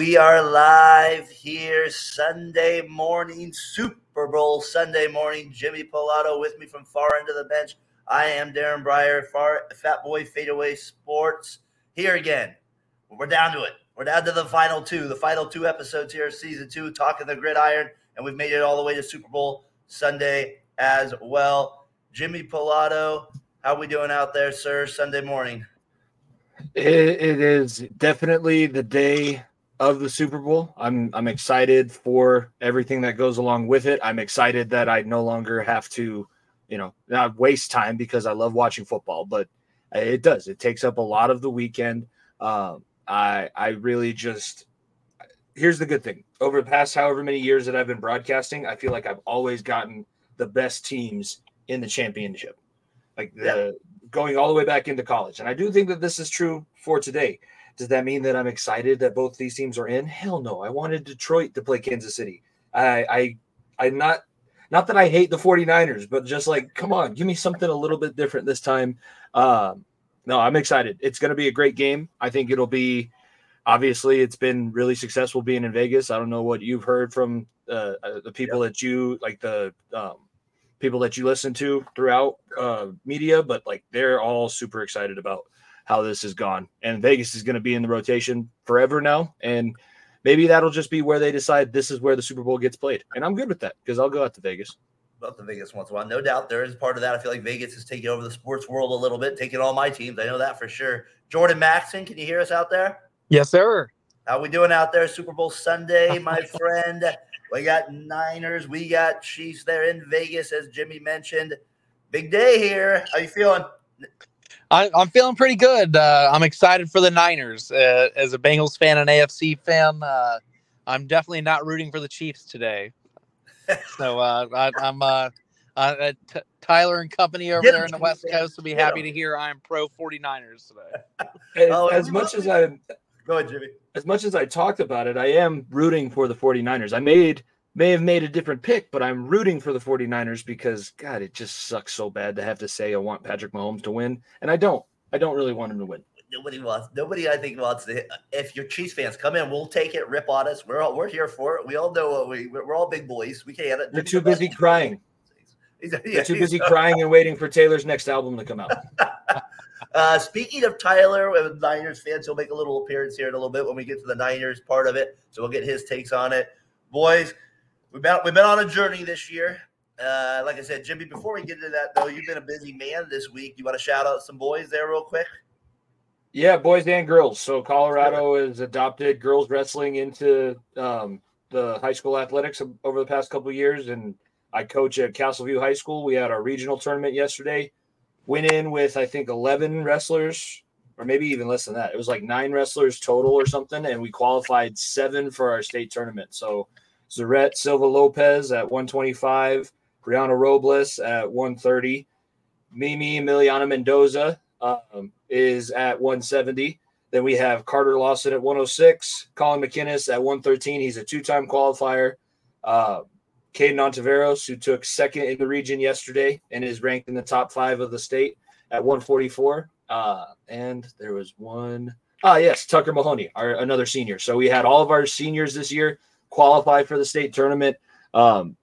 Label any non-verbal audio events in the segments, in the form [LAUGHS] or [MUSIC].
We are live here Sunday morning, Super Bowl Sunday morning. Jimmy Pilato with me from far end of the bench. I am Darren Breyer, far Fat Boy Fadeaway Sports. Here again. We're down to it. We're down to the final two, the final two episodes here, season two, talking the gridiron, and we've made it all the way to Super Bowl Sunday as well. Jimmy Pilato, how we doing out there, sir? Sunday morning. It, it is definitely the day of the Super Bowl. I'm I'm excited for everything that goes along with it. I'm excited that I no longer have to, you know, not waste time because I love watching football, but it does. It takes up a lot of the weekend. Um, I I really just here's the good thing. Over the past however many years that I've been broadcasting, I feel like I've always gotten the best teams in the championship. Like the yeah. going all the way back into college. And I do think that this is true for today. Does that mean that I'm excited that both these teams are in? Hell no. I wanted Detroit to play Kansas City. I I I'm not not that I hate the 49ers, but just like, come on, give me something a little bit different this time. Um, no, I'm excited. It's going to be a great game. I think it'll be obviously it's been really successful being in Vegas. I don't know what you've heard from uh, uh the people that you like the um, people that you listen to throughout uh, media, but like they're all super excited about how this has gone. And Vegas is going to be in the rotation forever now. And maybe that'll just be where they decide this is where the Super Bowl gets played. And I'm good with that because I'll go out to Vegas. About the Vegas once in a while. No doubt there is part of that. I feel like Vegas is taking over the sports world a little bit, taking all my teams. I know that for sure. Jordan Maxon, can you hear us out there? Yes, sir. How we doing out there? Super Bowl Sunday, [LAUGHS] my friend. We got Niners. We got Chiefs there in Vegas, as Jimmy mentioned. Big day here. How you feeling? I, am feeling pretty good. Uh, I'm excited for the Niners. Uh, as a Bengals fan and AFC fan, uh, I'm definitely not rooting for the Chiefs today. so uh, I, am uh, uh, T- Tyler and company over Get there in the West Coast will be Get happy to hear I'm pro 49ers today. as, oh, as much as I go ahead, Jimmy. As much as I talked about it, I am rooting for the 49ers. I made may have made a different pick, but I'm rooting for the 49ers because God, it just sucks so bad to have to say I want Patrick Mahomes to win. And I don't. I don't really want him to win. Nobody wants. Nobody, I think, wants to. hit. If your Chiefs fans come in, we'll take it. Rip on us. We're all we're here for it. We all know what we. We're all big boys. We can't. They're too busy crying. They're too busy crying and waiting for Taylor's next album to come out. [LAUGHS] uh, speaking of Tyler, Niners fans, he'll make a little appearance here in a little bit when we get to the Niners part of it. So we'll get his takes on it, boys we've been we've been on a journey this year. Uh, like I said, Jimmy, before we get into that though, you've been a busy man this week. You want to shout out some boys there real quick? Yeah, boys and girls. So Colorado has adopted girls wrestling into um, the high school athletics over the past couple years, and I coach at Castleview High School. We had our regional tournament yesterday. Went in with I think eleven wrestlers, or maybe even less than that. It was like nine wrestlers total or something, and we qualified seven for our state tournament. So Zarette Silva Lopez at 125, Brianna Robles at 130, Mimi Emiliana Mendoza um, is at 170. Then we have Carter Lawson at 106, Colin McInnes at 113. He's a two time qualifier. Uh, Caden Ontiveros, who took second in the region yesterday and is ranked in the top five of the state at 144. Uh, and there was one. Ah, yes, Tucker Mahoney, our another senior. So we had all of our seniors this year qualify for the state tournament. Um,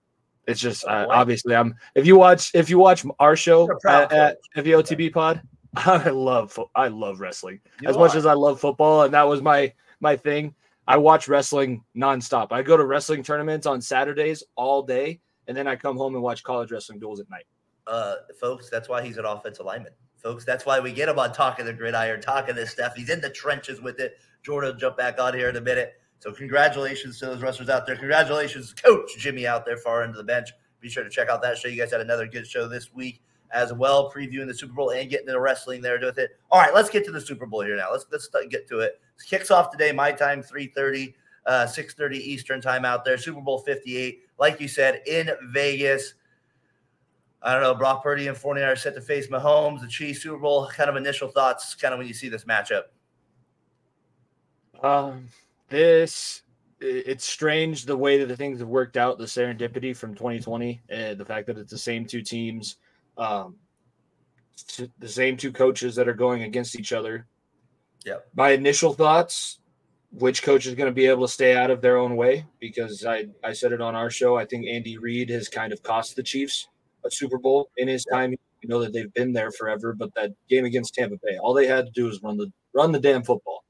it's just uh, obviously I'm if you watch if you watch our show at, at FVOTB Pod, [LAUGHS] I love I love wrestling you as are. much as I love football, and that was my my thing. I watch wrestling nonstop. I go to wrestling tournaments on Saturdays all day, and then I come home and watch college wrestling duels at night. Uh, folks, that's why he's an offensive lineman. Folks, that's why we get him on talking the gridiron, talking this stuff. He's in the trenches with it. Jordan will jump back on here in a minute. So congratulations to those wrestlers out there. Congratulations, Coach Jimmy out there far into the bench. Be sure to check out that show. You guys had another good show this week as well, previewing the Super Bowl and getting into wrestling there with it. All right, let's get to the Super Bowl here now. Let's let's get to it. It kicks off today, my time, 3:30, uh, 6:30 Eastern time out there. Super Bowl 58, like you said, in Vegas. I don't know, Brock Purdy and 49ers set to face Mahomes, the Chiefs Super Bowl. Kind of initial thoughts, kind of when you see this matchup. Um this it's strange the way that the things have worked out the serendipity from 2020 and the fact that it's the same two teams um, the same two coaches that are going against each other yeah my initial thoughts which coach is going to be able to stay out of their own way because I, I said it on our show. I think Andy Reid has kind of cost the Chiefs a Super Bowl in his time. You know that they've been there forever, but that game against Tampa Bay, all they had to do was run the run the damn football,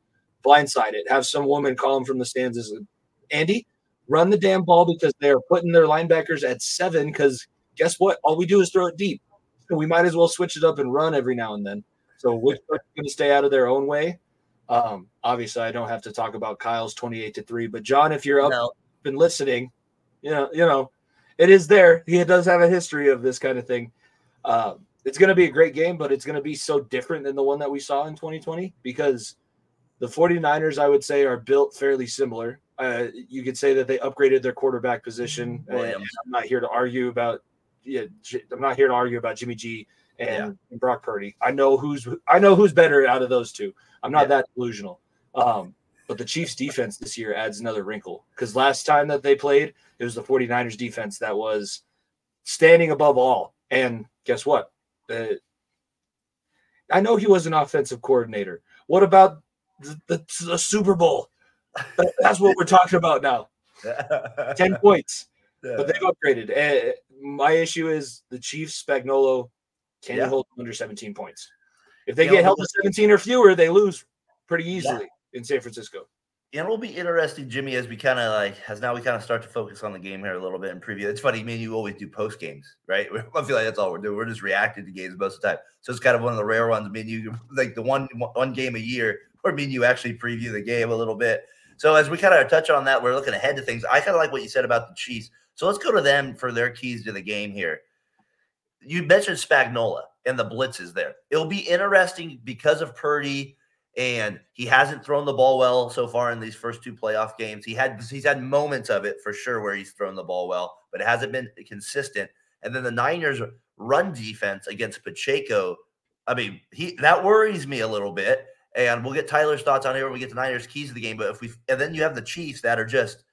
blindside it, have some woman call him from the stands as Andy, run the damn ball because they're putting their linebackers at seven. Because guess what? All we do is throw it deep. So we might as well switch it up and run every now and then. So which are going to stay out of their own way? Um, obviously, I don't have to talk about Kyle's twenty-eight to three. But John, if you're up No. been listening, you know, you know, it is there. He does have a history of this kind of thing. Uh, it's going to be a great game, but it's going to be so different than the one that we saw in 2020 because the 49ers, I would say, are built fairly similar. Uh, you could say that they upgraded their quarterback position. and I'm not here to argue about. Yeah, I'm not here to argue about Jimmy G and, and Brock Purdy. I know who's I know who's better out of those two. I'm not Yeah. that delusional. Um, but the Chiefs defense this year adds another wrinkle because last time that they played, it was the 49ers defense that was standing above all. And guess what? Uh, I know he was an offensive coordinator. What about the, the, Super Bowl? That- That's what we're talking about now. [LAUGHS] 10 points, but they've upgraded. Uh, my issue is the Chiefs, Spagnuolo, can Yeah. hold under 17 points? If they Yeah, get held to 17 or fewer, they lose pretty easily in San Francisco. And it'll be interesting, Jimmy, as we kind of like as now we kind of start to focus on the game here a little bit and preview. It's funny, me and you always do post games, right? [LAUGHS] I feel like that's all we're doing. We're just reacting to games most of the time. So it's kind of one of the rare ones. Me and you, [LAUGHS] like the one one game a year, where me and you actually preview the game a little bit. So as we kind of touch on that, we're looking ahead to things. I kind of like what you said about the Chiefs. So let's go to them for their keys to the game here. You mentioned Spagnuolo and the blitzes there. It'll be interesting because of Purdy and he hasn't thrown the ball well so far in these first two playoff games. He had he's had moments of it for sure where he's thrown the ball well, but it hasn't been consistent. And then the Niners run defense against Pacheco. I mean, he that worries me a little bit. And we'll get Tyler's thoughts on here when we get the Niners keys to the game. But if we and then you have the Chiefs that are just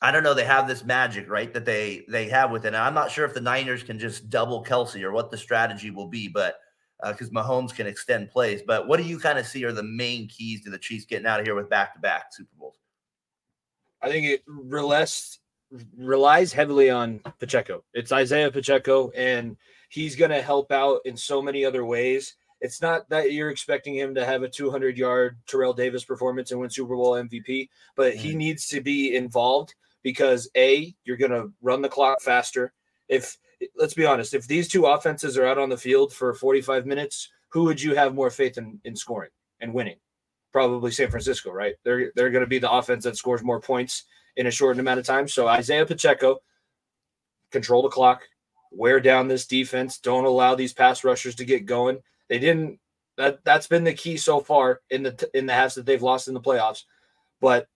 I don't know, they have this magic, right? That they they have with it. And I'm not sure if the Niners can just double Kelce or what the strategy will be, but uh, because Mahomes can extend plays. But what do you kind of see are the main keys to the Chiefs getting out of here with back to back Super Bowls? I think it relies relies heavily on Pacheco. It's Isaiah Pacheco, and he's going to help out in so many other ways. It's not that you're expecting him to have a 200 yard Terrell Davis performance and win Super Bowl MVP, but he mm. needs to be involved because a you're going to run the clock faster. If let's be honest, if these two offenses are out on the field for 45 minutes, who would you have more faith in in scoring and winning? Probably San Francisco, right? They're they're going to be the offense that scores more points in a shortened amount of time. So Isaiah Pacheco, control the clock, wear down this defense. Don't allow these pass rushers to get going. They didn't. That that's been the key so far in the in the halves that they've lost in the playoffs. But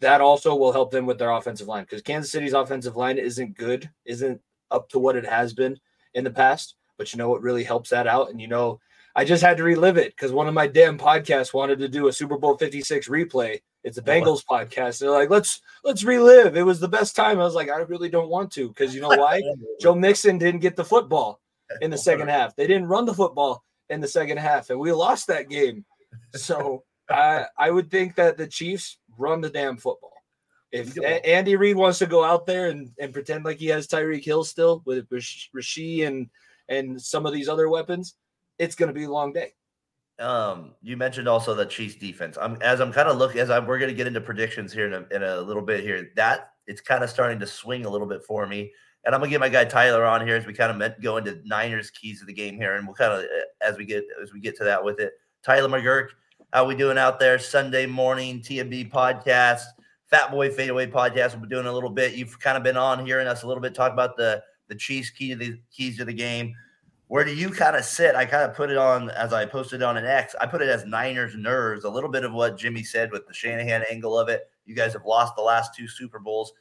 that also will help them with their offensive line because Kansas City's offensive line isn't good, isn't up to what it has been in the past. But you know what really helps that out, and you know. I just had to relive it because one of my damn podcasts wanted to do a Super Bowl 56 replay. It's a Bengals podcast. They're like, let's let's relive. It was the best time. I was like, I really don't want to because you know why? [LAUGHS] Joe Mixon didn't get the football in the second half. They didn't run the football in the second half, and we lost that game. So [LAUGHS] I I would think that the Chiefs run the damn football. If A- Andy Reid wants to go out there and, and pretend like he has Tyreek Hill still with Rash- Rasheed and and some of these other weapons, it's going to be a long day. Um, you mentioned also the Chiefs defense. I'm as I'm kind of looking as I'm we're gonna get into predictions here in a, in a little bit here. That it's kind of starting to swing a little bit for me. And I'm gonna get my guy Tyler on here as we kind of go into Niners keys of the game here, and we'll kind of uh, as we get as we get to that with it. Tyler McGurk, how we doing out there? Sunday morning TMB podcast, Fat Boy Fadeaway podcast. We'll be doing a little bit. You've kind of been on hearing us a little bit talk about the the Chiefs key to the keys to the game. Where do you kind of sit? I kind of put it on as I posted on an X. I put it as Niners nerves. A little bit of what Jimmy said with the Shanahan angle of it. You guys have lost the last two Super Bowls.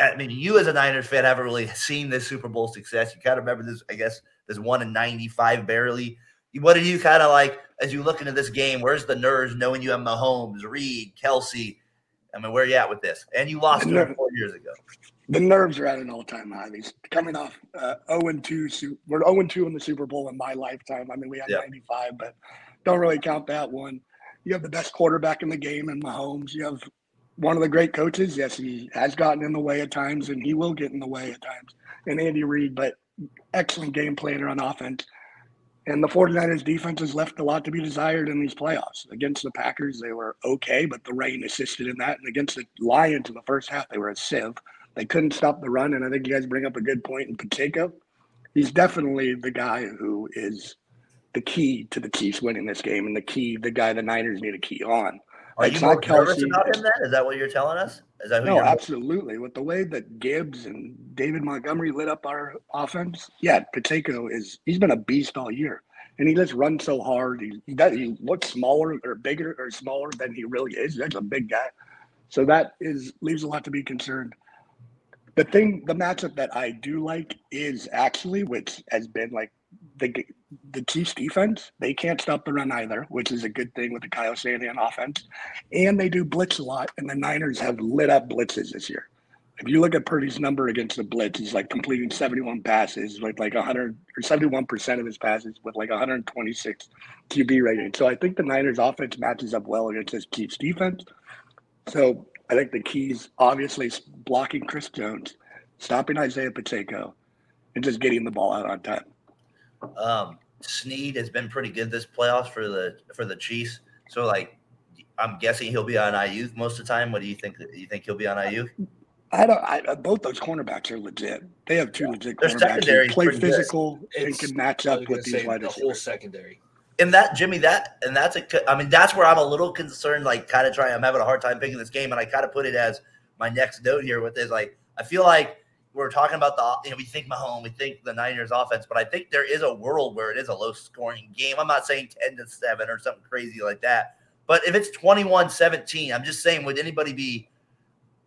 I mean, you as a Niners fan haven't really seen this Super Bowl success. You kind of remember this, I guess, this one in '95 barely. What are you kind of like as you look into this game? Where's the nerves knowing you have Mahomes, Reid, Kelce? I mean, where are you at with this? And you lost them four years ago. The nerves are at an all-time high. These coming off uh, 0 and 2. We're 0 and 2 in the Super Bowl in my lifetime. I mean, we had Yeah. 95, but don't really count that one. you have the best quarterback in the game in Mahomes. You have one of the great coaches. Yes, he has gotten in the way at times, and he will get in the way at times. And Andy Reid, but excellent game planner on offense. And the 49ers defense has left a lot to be desired in these playoffs. Against the Packers, they were okay, but the rain assisted in that. And against the Lions in the first half, they were a sieve. They couldn't stop the run. And I think you guys bring up a good point in Pacheco. He's definitely the guy who is the key to the Chiefs winning this game and the key, the guy the Niners need a key on. Are you more nervous about him then? Is that what you're telling us? Is that no, absolutely. With the way that Gibbs and David Montgomery lit up our offense, yeah, Pacheco is he's been a beast all year, and he just runs so hard. He he, does, he looks smaller or bigger or smaller than he really is. That's a big guy, so that is leaves a lot to be concerned. The thing, the matchup that I do like is actually, which has been like the the Chiefs defense, they can't stop the run either, which is a good thing with the Kyle Shanahan offense. And they do blitz a lot, and the Niners have lit up blitzes this year. If you look at Purdy's number against the blitz, he's like completing 71 passes with like 100 or 71% of his passes with like 126 QB rating. So I think the Niners offense matches up well against this Chiefs defense. So I think the keys obviously blocking Chris Jones, stopping Isaiah Pacheco, and just getting the ball out on time. Um, Sneed has been pretty good this playoffs for the for the Chiefs. So like, I'm guessing he'll be on Aiyuk most of the time. What do you think? Do you think he'll be on Aiyuk? I don't. I, uh, both those cornerbacks are legit. They have two yeah. legit Their cornerbacks who play physical and can match up with these wide receivers. The whole secondary. And that Jimmy, that and that's a. I mean, that's where I'm a little concerned. Like, kind of trying. I'm having a hard time picking this game, and I kind of put it as my next note here. With is like, I feel like we're talking about the you know we think Mahomes, we think the Niners offense, but I think there is a world where it is a low scoring game. I'm not saying 10 to 7 or something crazy like that. But if it's 21-17, I'm just saying would anybody be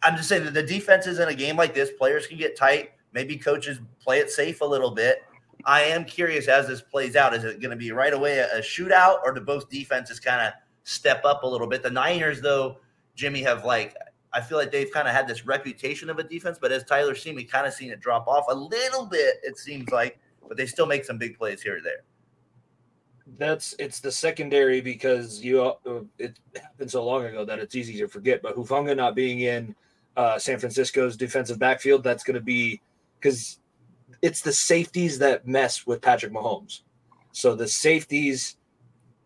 I'm just saying that the defenses in a game like this, players can get tight. Maybe coaches play it safe a little bit. I am curious as this plays out. Is it going to be right away a, a shootout, or do both defenses kind of step up a little bit? The Niners, though, Jimmy, have like I feel like they've kind of had this reputation of a defense, but as Tyler seen, we kind of seen it drop off a little bit. It seems like, but they still make some big plays here or there. That's it's the secondary because you uh, it happened so long ago that it's easy to forget. But Hufanga not being in uh, San Francisco's defensive backfield, that's going to be because it's the safeties that mess with Patrick Mahomes. So the safeties,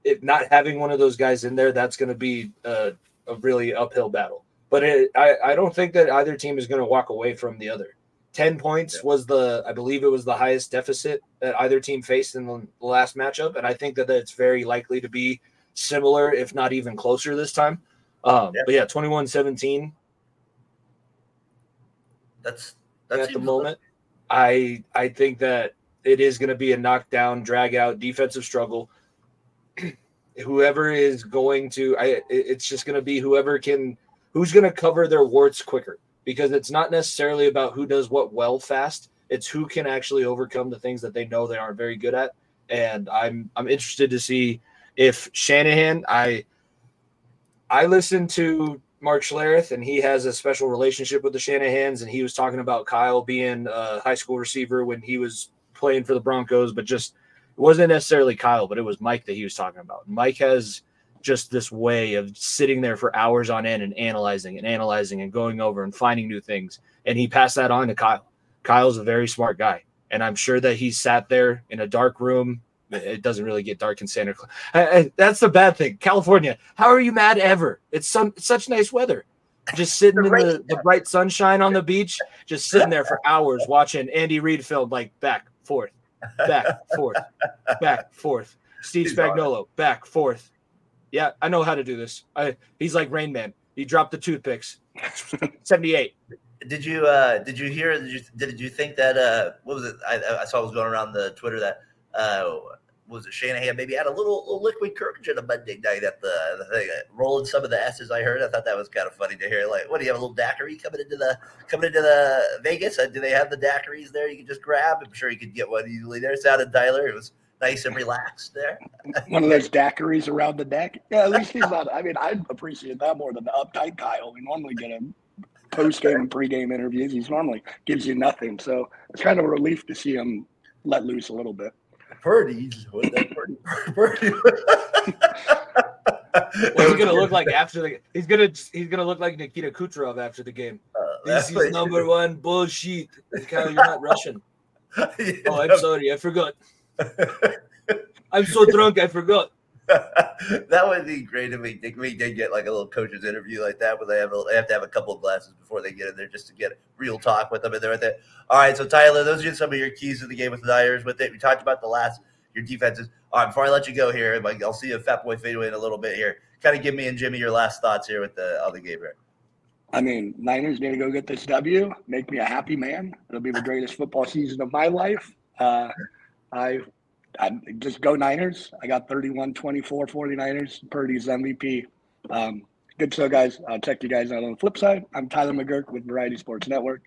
if not having one of those guys in there, that's going to be a, a really uphill battle. But it, I, I don't think that either team is going to walk away from the other. 10 points yeah. was the, I believe it was the highest deficit that either team faced in the last matchup. And I think that it's very likely to be similar, if not even closer this time. Um, yeah. But yeah, 21 17. That's, that's at the moment. I, I think that it is going to be a knockdown, drag out defensive struggle. [CLEARS THROAT] whoever is going to, I, it's just going to be whoever can who's going to cover their warts quicker because it's not necessarily about who does what well fast. It's who can actually overcome the things that they know they aren't very good at. And I'm I'm interested to see if Shanahan. I I listened to Mark Schlereth, and he has a special relationship with the Shanahans. And he was talking about Kyle being a high school receiver when he was playing for the Broncos, but just it wasn't necessarily Kyle, but it was Mike that he was talking about. Mike has just this way of sitting there for hours on end and analyzing and analyzing and going over and finding new things. And he passed that on to Kyle. Kyle's a very smart guy. And I'm sure that he sat there in a dark room. It doesn't really get dark in Santa Clara. That's the bad thing. California, how are you mad ever? It's some such nice weather. Just sitting in the, the bright sunshine on the beach, just sitting there for hours watching Andy Reid film like back, forth, back, forth, back, forth. Steve Spagnuolo, back, forth, yeah, I know how to do this. I, he's like Rain Man. He dropped the toothpicks. [LAUGHS] 78. Did you uh did you hear did you did you think that uh what was it I, I saw was going around the Twitter that uh was it Shanahan maybe had a little, little liquid courage at a Monday night at the, the thing, rolling some of the S's. I heard. I thought that was kind of funny to hear. Like, what do you have a little daiquiri coming into the coming into the Vegas? Uh, do they have the daiquiris there? You can just grab. I'm sure you could get one easily there. Sounded Tyler. It was nice and relaxed there. One of those [LAUGHS] daiquiris around the deck. Yeah, at least he's not. I mean, I appreciate that more than the uptight Kyle. We normally get him post game and pre game interviews. He's normally gives you nothing. So it's kind of a relief to see him let loose a little bit. Purdy's Purdy. Purdy. [LAUGHS] What's he gonna look like after the? He's gonna he's gonna look like Nikita Kucherov after the game. Uh, This is number one bullshit. Kyle, you're not Russian. [LAUGHS] Oh, I'm sorry, I forgot. [LAUGHS] I'm so drunk, I forgot. [LAUGHS] that would be great if we, if we did get like a little coach's interview like that, where they have a, they have to have a couple of glasses before they get in there just to get real talk with them and they're with it. All right, so Tyler, those are some of your keys to the game with the Niners. With it, we talked about the last your defenses. All right, before I let you go here, like I'll see you Fat Boy fade away in a little bit here. Kind of give me and Jimmy your last thoughts here with the other the game here. I mean, Niners need to go get this W. Make me a happy man. It'll be the greatest football season of my life. Uh, I, I just go Niners. I got 31 24 49ers. Purdy's MVP. Um, good show, guys. I'll check you guys out on the flip side. I'm Tyler McGurk with Variety Sports Network.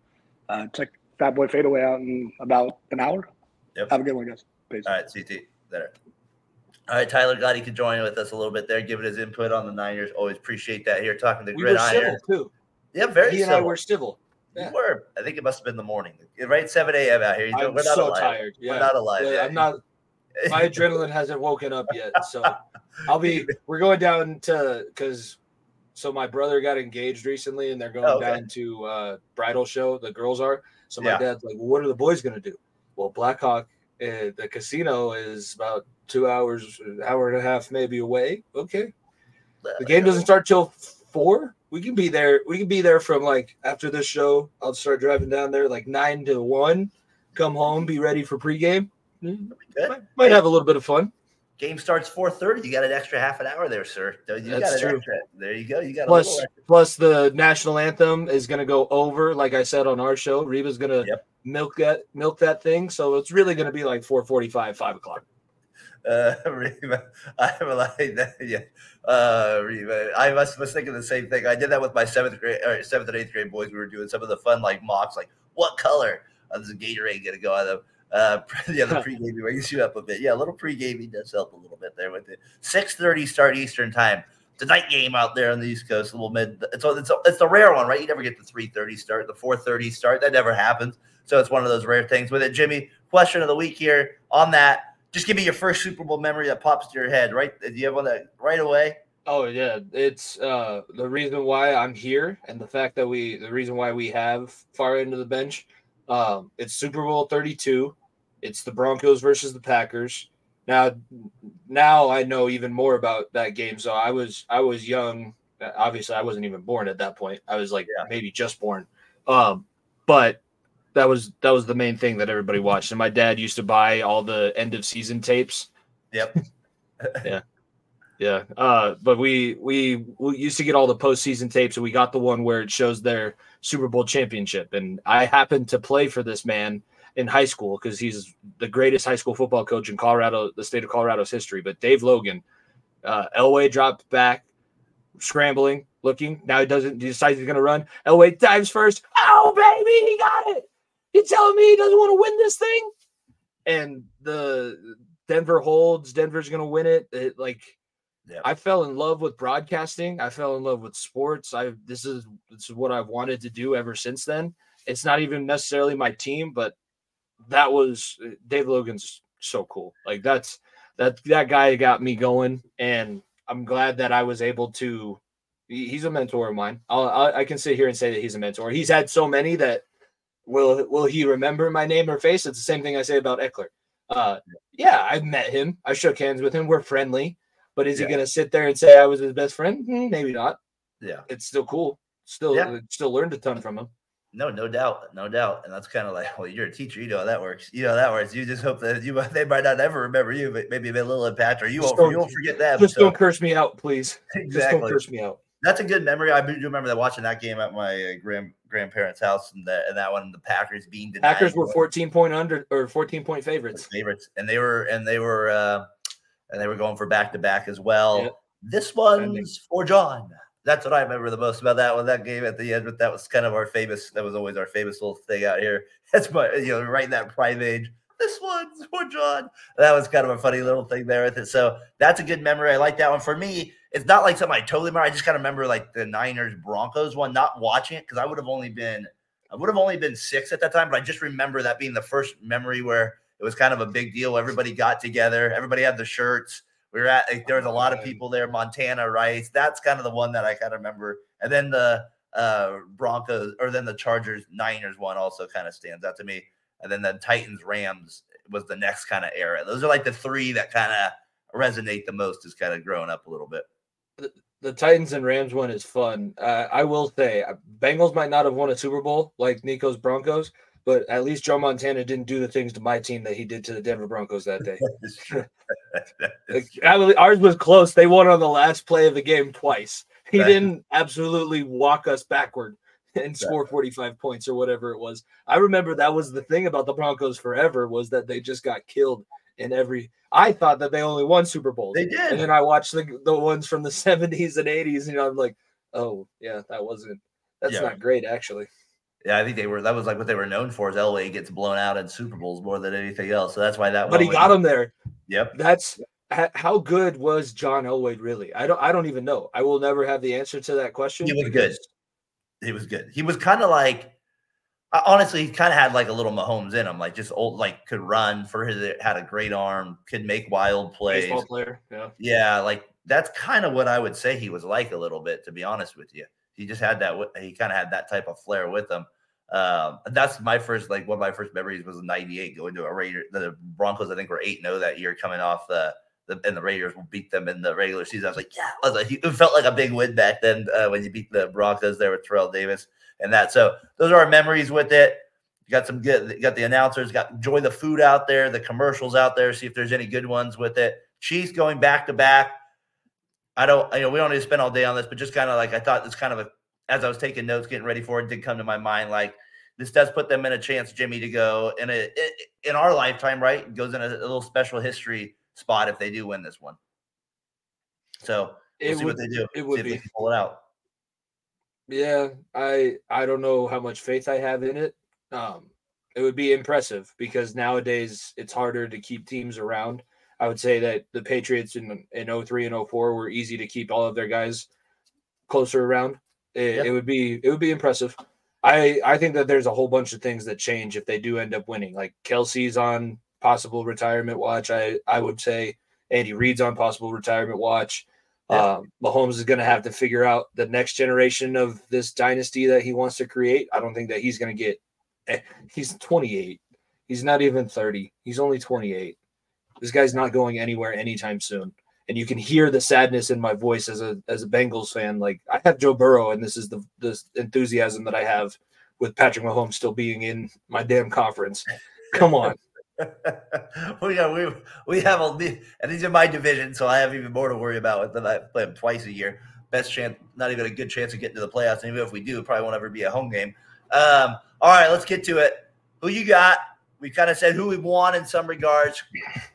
Uh, check Fat Boy Fadeaway out in about an hour. Yep. Have a good one, guys. Peace. All right, CT there. All right, Tyler, glad he could join with us a little bit there, giving his input on the Niners. Always appreciate that here, talking the We were civil too. Yeah, very He and I civil. were civil. You were. I think it must have been the morning. Right, seven a.m. out here. I'm we're not so alive. tired. We're Yeah, not alive. Yeah. I'm not. [LAUGHS] My adrenaline hasn't woken up yet, so I'll be. [LAUGHS] We're going down to because. So my brother got engaged recently, and they're going Oh, okay. down to uh, bridal show. The girls are. So my Yeah. dad's like, "Well, what are the boys gonna do?" Well, Blackhawk, uh, the casino is about two hours, an hour and a half, maybe away. Okay, the game doesn't start till four. We can be there. We can be there from like after this show. I'll start driving down there like nine to one. Come home, be ready for pregame. Mm, Good. Might, might have a little bit of fun. Game starts four thirty. You got an extra half an hour there, sir. You got That's an true. extra. There you go. You got Plus, little plus the national anthem is going to go over. Like I said on our show, Reba's going to Yep. milk that milk that thing. So it's really going to be like four forty five, five o'clock. Uh, [LAUGHS] Reba, I'm like that. [LAUGHS] Yeah, uh, Reba, I was, was thinking the same thing. I did that with my seventh grade, or seventh and eighth grade boys. We were doing some of the fun like mocks, like what color is the Gatorade going to go on them? Uh, [LAUGHS] yeah, the pre-gaming wakes you up a bit. Yeah, a little pre-gaming does help a little bit there with it. Six thirty start Eastern time. It's a night game out there on the East Coast, a little mid. It's it's it's the rare one, right? You never get the three thirty start, the four thirty start. That never happens. So it's one of those rare things with it. Jimmy, question of the week here on that. Just give me your first Super Bowl memory that pops to your head, right? Do you have one that right away? Oh yeah, it's uh the reason why I'm here and the fact that we the reason why we have far into the bench. Um it's Super Bowl 32. It's the Broncos versus the Packers. Now now I know even more about that game. So I was I was young. Obviously I wasn't even born at that point. I was like Yeah. maybe just born. Um but that was that was the main thing that everybody watched. And my dad used to buy all the end of season tapes Yep. [LAUGHS] yeah. Uh, but we, we we used to get all the postseason tapes, and we got the one where it shows their Super Bowl championship. And I happened to play for this man in high school because he's the greatest high school football coach in Colorado, the state of Colorado's history. But Dave Logan, uh, Elway dropped back, scrambling, looking. Now he doesn't. He decides he's going to run. Elway dives first. Oh baby, he got it. You telling me he doesn't want to win this thing? And the Denver holds. Denver's going to win it. It like Yeah. I fell in love with broadcasting. I fell in love with sports. I this is this is what I've wanted to do ever since then. It's not even necessarily my team, but that was Dave Logan's so cool. Like that's that that guy got me going, and I'm glad that I was able to. He's a mentor of mine. I'll, I I can sit here and say that he's a mentor. He's had so many that will will he remember my name or face? It's the same thing I say about Eckler. Uh, yeah, I've met him. I shook hands with him. We're friendly. But is Yeah. he going to sit there and say I was his best friend? Hmm, Maybe not. Yeah. It's still cool. Still, Yeah. still learned a ton from him. No, no doubt, no doubt, and that's kind of like, well, you're a teacher, you know how that works. You know how that works. You just hope that you [LAUGHS] they might not ever remember you, but maybe a little impact, or you Just won't, you won't forget that. Just so- don't curse me out, please. Just don't exactly. curse me out. That's a good memory. I do remember that watching that game at my uh, grand grandparents' house, and that and that one, the Packers being denied. Packers were 14 point under or 14 point favorites. favorites, and they were and they were uh, and they were going for back to back as well. Yep. This one's for John. That's what I remember the most about that one. That game at the end, but that was kind of our famous. That was always our famous little thing out here. [LAUGHS] That's my you know right in that prime age. This one's for John. That was kind of a funny little thing there with it. So that's a good memory. I like that one. For me, it's not like something I totally remember. I just kind of remember like the Niners Broncos one, not watching it because I would have only been I would have only been six at that time, but I just remember that being the first memory where it was kind of a big deal. Everybody got together, everybody had the shirts. We were at like, there was a lot of people there. Montana Rice. That's kind of the one that I kind of remember. And then the uh, Broncos or then the Chargers Niners one also kind of stands out to me. And then the Titans Rams was the next kind of era. Those are like the three that kind of resonate the most as kind of growing up a little bit. The, the Titans and Rams one is fun. Uh, I will say, uh, Bengals might not have won a Super Bowl like Nico's Broncos, but at least Joe Montana didn't do the things to my team that he did to the Denver Broncos that day. [LAUGHS] [LAUGHS] like, ours was close. They won on the last play of the game twice. He right. didn't absolutely walk us backward [LAUGHS] and score 45 points or whatever it was. I remember that was the thing about the Broncos forever was that they just got killed in every I thought that they only won Super Bowls. They did. And then I watched the the ones from the [LAUGHS] 70s and 80s and I'm like, "Oh, yeah, that wasn't that's yeah. not great actually." Yeah, I think they were. That was like what they were known for. Is Elway gets blown out in Super Bowls more than anything else. So that's why that. But he got him there. Yep. That's how good was John Elway really? I don't. I don't even know. I will never have the answer to that question. He was good. He was good. He was kind of like. Honestly, he kind of had like a little Mahomes in him, like just old, like could run for his, had a great arm, could make wild plays. Baseball player, yeah, yeah, like that's kind of what I would say he was like a little bit, to be honest with you. He just had that. He kind of had that type of flair with him. Um, that's my first, like one of my first memories was in '98 going to a Raider. The Broncos, I think, were eight 0 that year, coming off the, the and the Raiders will beat them in the regular season. I was like, yeah, I was like, it felt like a big win back then uh, when you beat the Broncos there with Terrell Davis and that. So those are our memories with it. You got some good, got the announcers, got enjoy the food out there, the commercials out there, see if there's any good ones with it. Chiefs going back to back. I don't, you know, we don't need to spend all day on this, but just kind of like I thought it's kind of a as I was taking notes, getting ready for it, did come to my mind like this does put them in a chance, Jimmy, to go in a in our lifetime, right? Goes in a, a little special history spot if they do win this one. So we'll it see would, what they do. It would be pull it out. Yeah, I I don't know how much faith I have in it. Um, it would be impressive because nowadays it's harder to keep teams around. I would say that the Patriots in in 03 and 04 were easy to keep all of their guys closer around. It, yep. it would be it would be impressive. I I think that there's a whole bunch of things that change if they do end up winning. Like Kelce's on possible retirement watch. I I would say Andy Reid's on possible retirement watch. Yeah. Um, Mahomes is going to have to figure out the next generation of this dynasty that he wants to create. I don't think that he's going to get. Eh, he's 28. He's not even 30. He's only 28. This guy's not going anywhere anytime soon and you can hear the sadness in my voice as a as a Bengals fan. Like I have Joe Burrow, and this is the the enthusiasm that I have with Patrick Mahomes still being in my damn conference. Come on. We got we we have a and he's in my division, so I have even more to worry about with them. I play him twice a year. Best chance, not even a good chance of getting to the playoffs. And even if we do, it probably won't ever be a home game. Um, all right, let's get to it. Who you got? We kind of said who we want in some regards.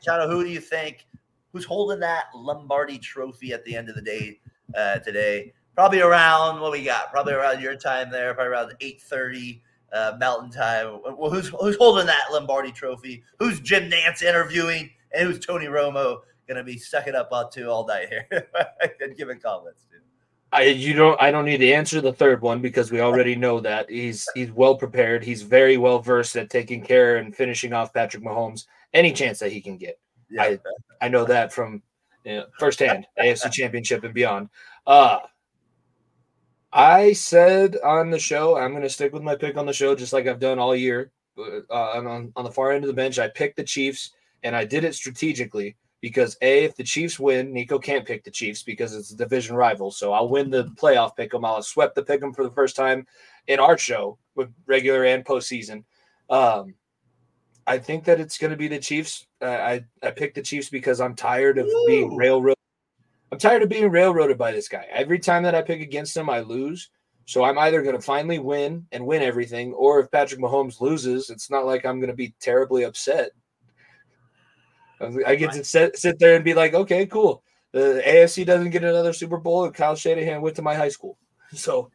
Kind of who do you think? who's holding that Lombardi trophy at the end of the day uh, today. Probably around what we got, probably around your time there, probably around 8:30 uh, Mountain Time. Well, who's who's holding that Lombardi trophy? Who's Jim Nantz interviewing, and who's Tony Romo going to be sucking up on to all night here [LAUGHS] and giving comments to? I you don't I don't need to answer the third one because we already know that he's he's well prepared. He's very well versed at taking care and finishing off Patrick Mahomes any chance that he can get. Yeah. I I know that from you know, firsthand, AFC Championship and beyond. Uh I said on the show, I'm going to stick with my pick on the show, just like I've done all year. Uh, on on the far end of the bench, I picked the Chiefs, and I did it strategically because a if the Chiefs win, Nico can't pick the Chiefs because it's a division rival. So I'll win the playoff pick 'em. I'll have swept the pick 'em for the first time in our show with regular and postseason. Um, I think that it's going to be the Chiefs. Uh, I I picked the Chiefs because I'm tired of Ooh. being railroaded. I'm tired of being railroaded by this guy. Every time that I pick against him, I lose. So I'm either going to finally win and win everything, or if Patrick Mahomes loses, it's not like I'm going to be terribly upset. I get to sit, sit there and be like, okay, cool. The AFC doesn't get another Super Bowl, and Kyle Shanahan went to my high school. [LAUGHS] So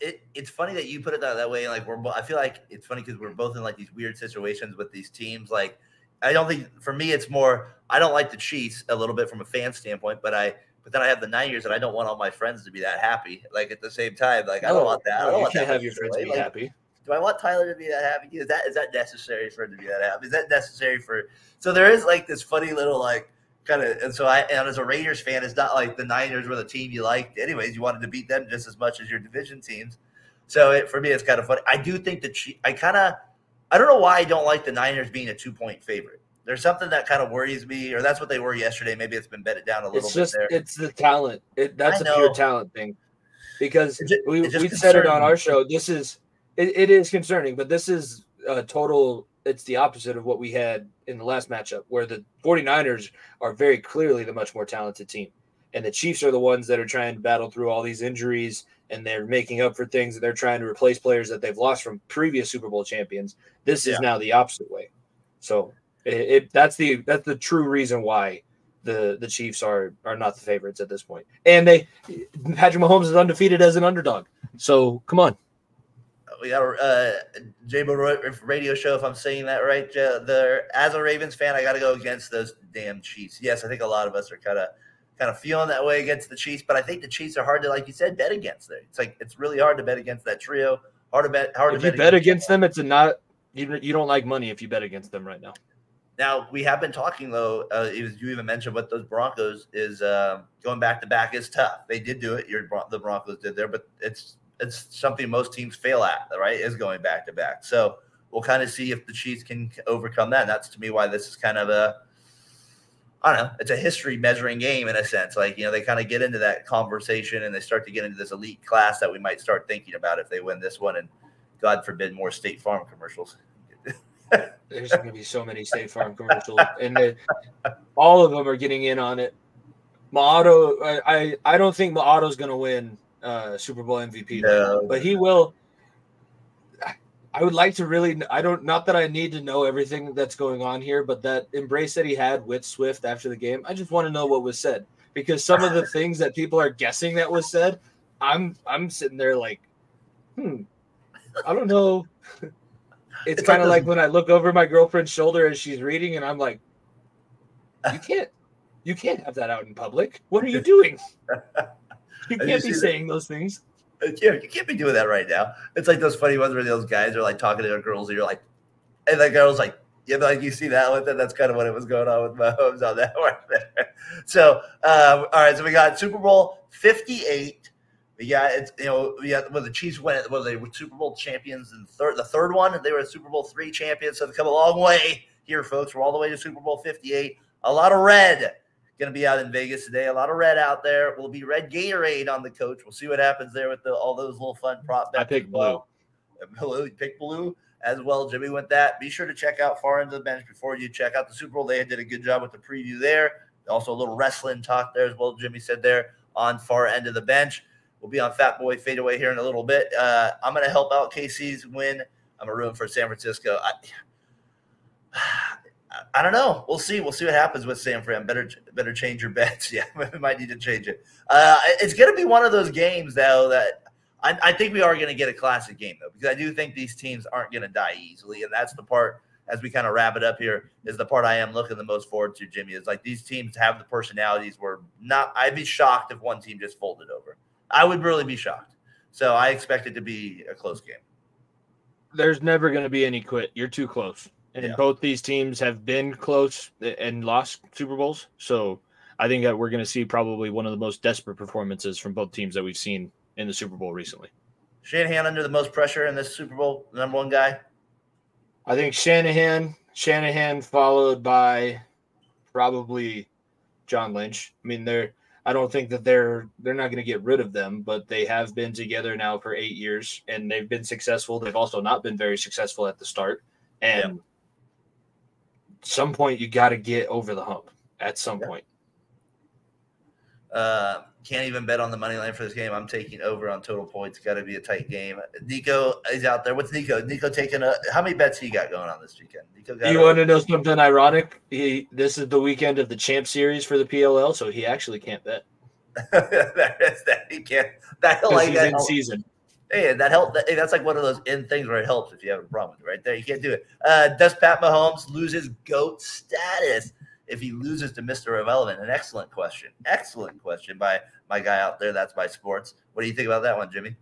it, it's funny that you put it that, that way. Like we're, I feel like it's funny because we're both in like these weird situations with these teams. Like, I don't think for me it's more. I don't like the Chiefs a little bit from a fan standpoint, but I, but then I have the Niners, and I don't want all my friends to be that happy. Like at the same time, like I don't want that. I don't you want can't have your friends be like, happy. Do I want Tyler to be that happy? Is that is that necessary for him to be that happy? Is that necessary for? So there is like this funny little like kind of, and so I, and as a Raiders fan, it's not like the Niners were the team you liked. Anyways, you wanted to beat them just as much as your division teams. So it, for me, it's kind of funny. I do think that I kind of, I don't know why I don't like the Niners being a two point favorite. There's something that kind of worries me, or that's what they were yesterday. Maybe it's been bedded down a little it's just, bit there. It's the talent. It, that's a pure talent thing. Because It we, we said it on our show. This is it, it is concerning, but this is a total it's the opposite of what we had in the last matchup where the 49ers are very clearly the much more talented team. And the Chiefs are the ones that are trying to battle through all these injuries and they're making up for things and they're trying to replace players that they've lost from previous Super Bowl champions. This Yeah. is now the opposite way. So it, it that's the that's the true reason why the the Chiefs are are not the favorites at this point. And they Patrick Mahomes is undefeated as an underdog. So come on. we got a uh, J-Bo radio show. If I'm saying that right, the as a Ravens fan, I got to go against those damn Chiefs. Yes, I think a lot of us are kind of kind of feeling that way against the Chiefs, but I think the Chiefs are hard to, like you said, bet against. There, it's like it's really hard to bet against that trio. Hard to bet. Hard If to you bet bet against them, it's a not you, you don't like money if you bet against them right now. Now we have been talking though. Uh, was- you even mentioned what those Broncos is um going back to back is tough. They did do it. Your the Broncos did there, but it's it's something most teams fail at. Right, is going back to back. So we'll kind of see if the Chiefs can overcome that. And that's to me why this is kind of a I don't know. It's a history measuring game in a sense. Like you know, they kind of get into that conversation and they start to get into this elite class that we might start thinking about if they win this one. And God forbid more State Farm commercials. [LAUGHS] There's going to be so many State Farm commercials, and they, all of them are getting in on it. Maato, I, I, I don't think Maato's going to win uh, Super Bowl MVP, No. but he will. I would like to really. I don't. Not that I need to know everything that's going on here, but that embrace that he had with Swift after the game. I just want to know what was said because some of the [LAUGHS] things that people are guessing that was said, I'm I'm sitting there like, hmm, I don't know. [LAUGHS] It's, kind of like when I look over my girlfriend's shoulder as she's reading, and I'm like, you [LAUGHS] can't, you can't have that out in public. What are you doing? You can't be that? saying those things. Yeah, you can't be doing that right now. It's like those funny ones where those guys are like talking to their girls, and you're like, and the girl's like, yeah, like you see that it. That's kind of what it was going on with Mahomes on that [LAUGHS] one there. So, um, all right, so we got Super Bowl 58. We got it's you know we got well the Chiefs went well they were Super Bowl champions and third the third one they were Super Bowl three champions so they've come a long way here folks we're all the way to Super Bowl 58 a lot of red going to be out in Vegas today a lot of red out there will be red Gatorade on the coach we'll see what happens there with the, all those little fun prop bets I pick well. blue you picked blue as well Jimmy went that be sure to check out far into the bench before you check out the Super Bowl they did a good job with the preview there also a little wrestling talk there as well Jimmy said there on far end of the bench We'll be on Fat Boy Fadeaway here in a little bit. Uh, I'm going to help out KC's win. I'm a room for San Francisco. I, [SIGHS] I don't know. We'll see. We'll see what happens with San Fran. Better better change your [LAUGHS] bets. Yeah, [LAUGHS] we might need to change it. Uh, it's going to be one of those games though that I, I think we are going to get a classic game though because I do think these teams aren't going to die easily, and that's the part as we kind of wrap it up here is the part I am looking the most forward to. Jimmy is like these teams have the personalities where not. I'd be shocked if one team just folded over. I would really be shocked. So I expect it to be a close game. There's never going to be any quit. You're too close. And Yeah. both these teams have been close and lost Super Bowls. So I think that we're going to see probably one of the most desperate performances from both teams that we've seen in the Super Bowl recently. Shanahan under the most pressure in this Super Bowl, the number one guy. I think Shanahan, Shanahan followed by probably John Lynch. I mean, they're I don't think that they're they're not going to get rid of them, but they have been together now for eight years and they've been successful. They've also not been very successful at the start. And some point you got to get over the hump at some Yeah. point. Uh, can't even bet on the money line for this game. I'm taking over on total points. Got to be a tight game. Nico is out there. What's Nico? Nico taking a how many bets he got going on this weekend? Nico got You a- want to know something ironic? He this is the weekend of the champ series for the PLL, so he actually can't bet [LAUGHS] that is that he can't that like he's that in season. Hey, that help. That, hey, that's like one of those in things where it helps if you have a problem with it, right there. You can't do it. Uh, does Pat Mahomes lose his GOAT status if he loses to Mr. Irrelevant? An excellent question. Excellent question by my guy out there. That's by sports. What do you think about that one, Jimmy?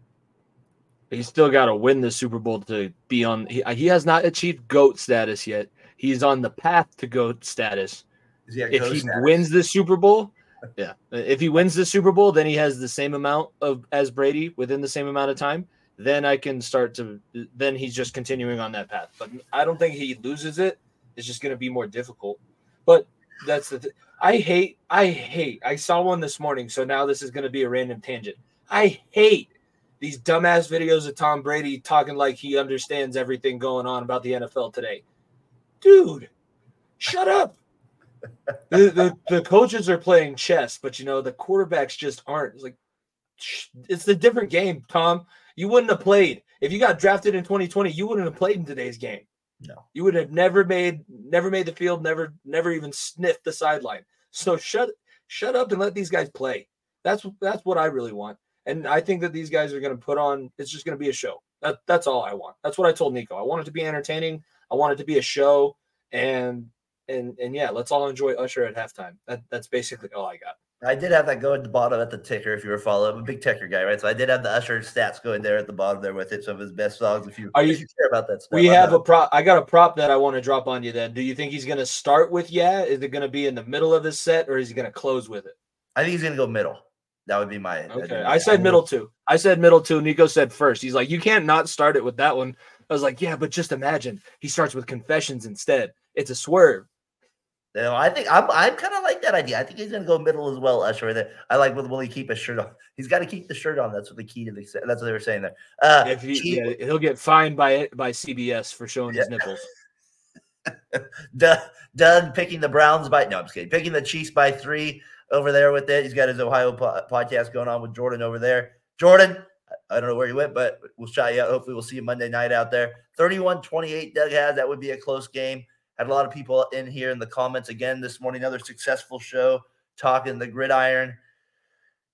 He's still got to win the Super Bowl to be on. He, he has not achieved GOAT status yet. He's on the path to GOAT status. He if he status? wins the Super Bowl, yeah, if he wins the Super Bowl, then he has the same amount of as Brady within the same amount of time. Then I can start to. Then he's just continuing on that path. But I don't think he loses it. It's just going to be more difficult. But that's the. Th- I hate. I hate. I saw one this morning. So now this is going to be a random tangent. I hate these dumbass videos of Tom Brady talking like he understands everything going on about the NFL today. Dude, shut up. The, the, the coaches are playing chess, but you know, the quarterbacks just aren't. It's like, it's a different game, Tom. You wouldn't have played. If you got drafted in 2020, you wouldn't have played in today's game. No. You would have never made never made the field, never never even sniffed the sideline. So shut shut up and let these guys play. That's that's what I really want. And I think that these guys are going to put on it's just going to be a show. That, that's all I want. That's what I told Nico. I want it to be entertaining. I want it to be a show and and and yeah, let's all enjoy Usher at halftime. That that's basically all I got. I did have that go at the bottom at the ticker if you were following. I'm a big ticker guy, right? So I did have the Usher stats going there at the bottom there with it. Some of his best songs. If you, Are you- if you care about that stuff, We have a prop. I got a prop that I want to drop on you. Then, do you think he's going to start with yeah? Is it going to be in the middle of his set, or is he going to close with it? I think he's gonna go middle. That would be my. Okay, my- I said middle two. I said middle two. Nico said first. He's like, you can't not start it with that one. I was like, yeah, but just imagine he starts with confessions instead. It's a swerve. You know, I think I'm. I'm kind of like that idea. I think he's gonna go middle as well. Usher. There. I like. Will, will he keep his shirt on? [LAUGHS] He's got to keep the shirt on. That's what the key to the. That's what they were saying there. Uh, If he, Chief- yeah, he'll get fined by by CBS for showing his nipples. [LAUGHS] Doug, Doug picking the Browns by no, I'm just kidding. Picking the Chiefs by three over there with it. He's got his Ohio po- podcast going on with Jordan over there. Jordan, I I don't know where you went, but we'll shout you out. Hopefully, we'll see you Monday night out there. 31 28, Doug has. That would be a close game. Had a lot of people in here in the comments again this morning. Another successful show talking the gridiron.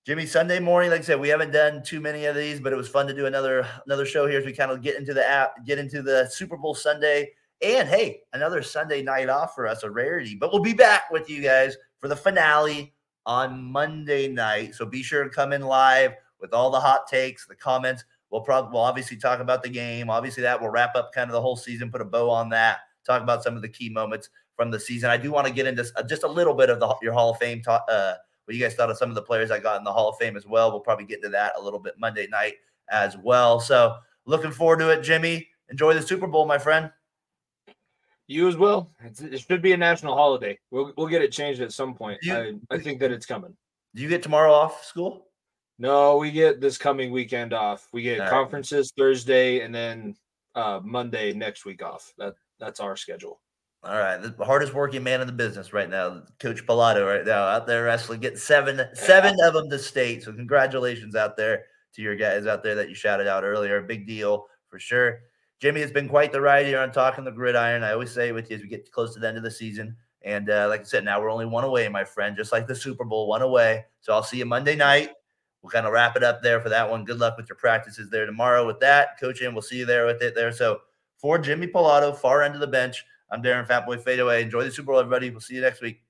Jimmy, Sunday morning, like I said, we haven't done too many of these, but it was fun to do another another show here as we kind of get into the app, get into the Super Bowl Sunday and hey, another Sunday night off for us, a rarity. But we'll be back with you guys for the finale on Monday night. So be sure to come in live with all the hot takes, the comments. We'll probably we'll obviously talk about the game. Obviously, that will wrap up kind of the whole season, put a bow on that, talk about some of the key moments from the season. I do want to get into uh, just a little bit of the your Hall of Fame talk. Uh, what you guys thought of some of the players I got in the Hall of Fame as well. We'll probably get into that a little bit Monday night as well. So looking forward to it, Jimmy. Enjoy the Super Bowl, my friend. You as well. It's, it should be a national holiday. We'll we'll get it changed at some point. You- I, I think that it's coming. Do you get tomorrow off school? No, we get this coming weekend off. We get All right. conferences Thursday and then uh Monday next week off. That that's our schedule. All right, the hardest working man in the business right now, Coach Pilato, right now out there wrestling, getting seven seven of them to state. So congratulations out there to your guys out there that you shouted out earlier. Big deal for sure. Jimmy has been quite the ride here on talking the gridiron. I always say with you as we get close to the end of the season, and uh, like I said, now we're only one away, my friend, just like the Super Bowl, one away. So I'll see you Monday night. We'll kind of wrap it up there for that one. Good luck with your practices there tomorrow with that, coaching. We'll see you there with it there. So for Jimmy Pilato, far end of the bench. I'm Daren Fatboy Fadeaway. Enjoy the Super Bowl, everybody. We'll see you next week.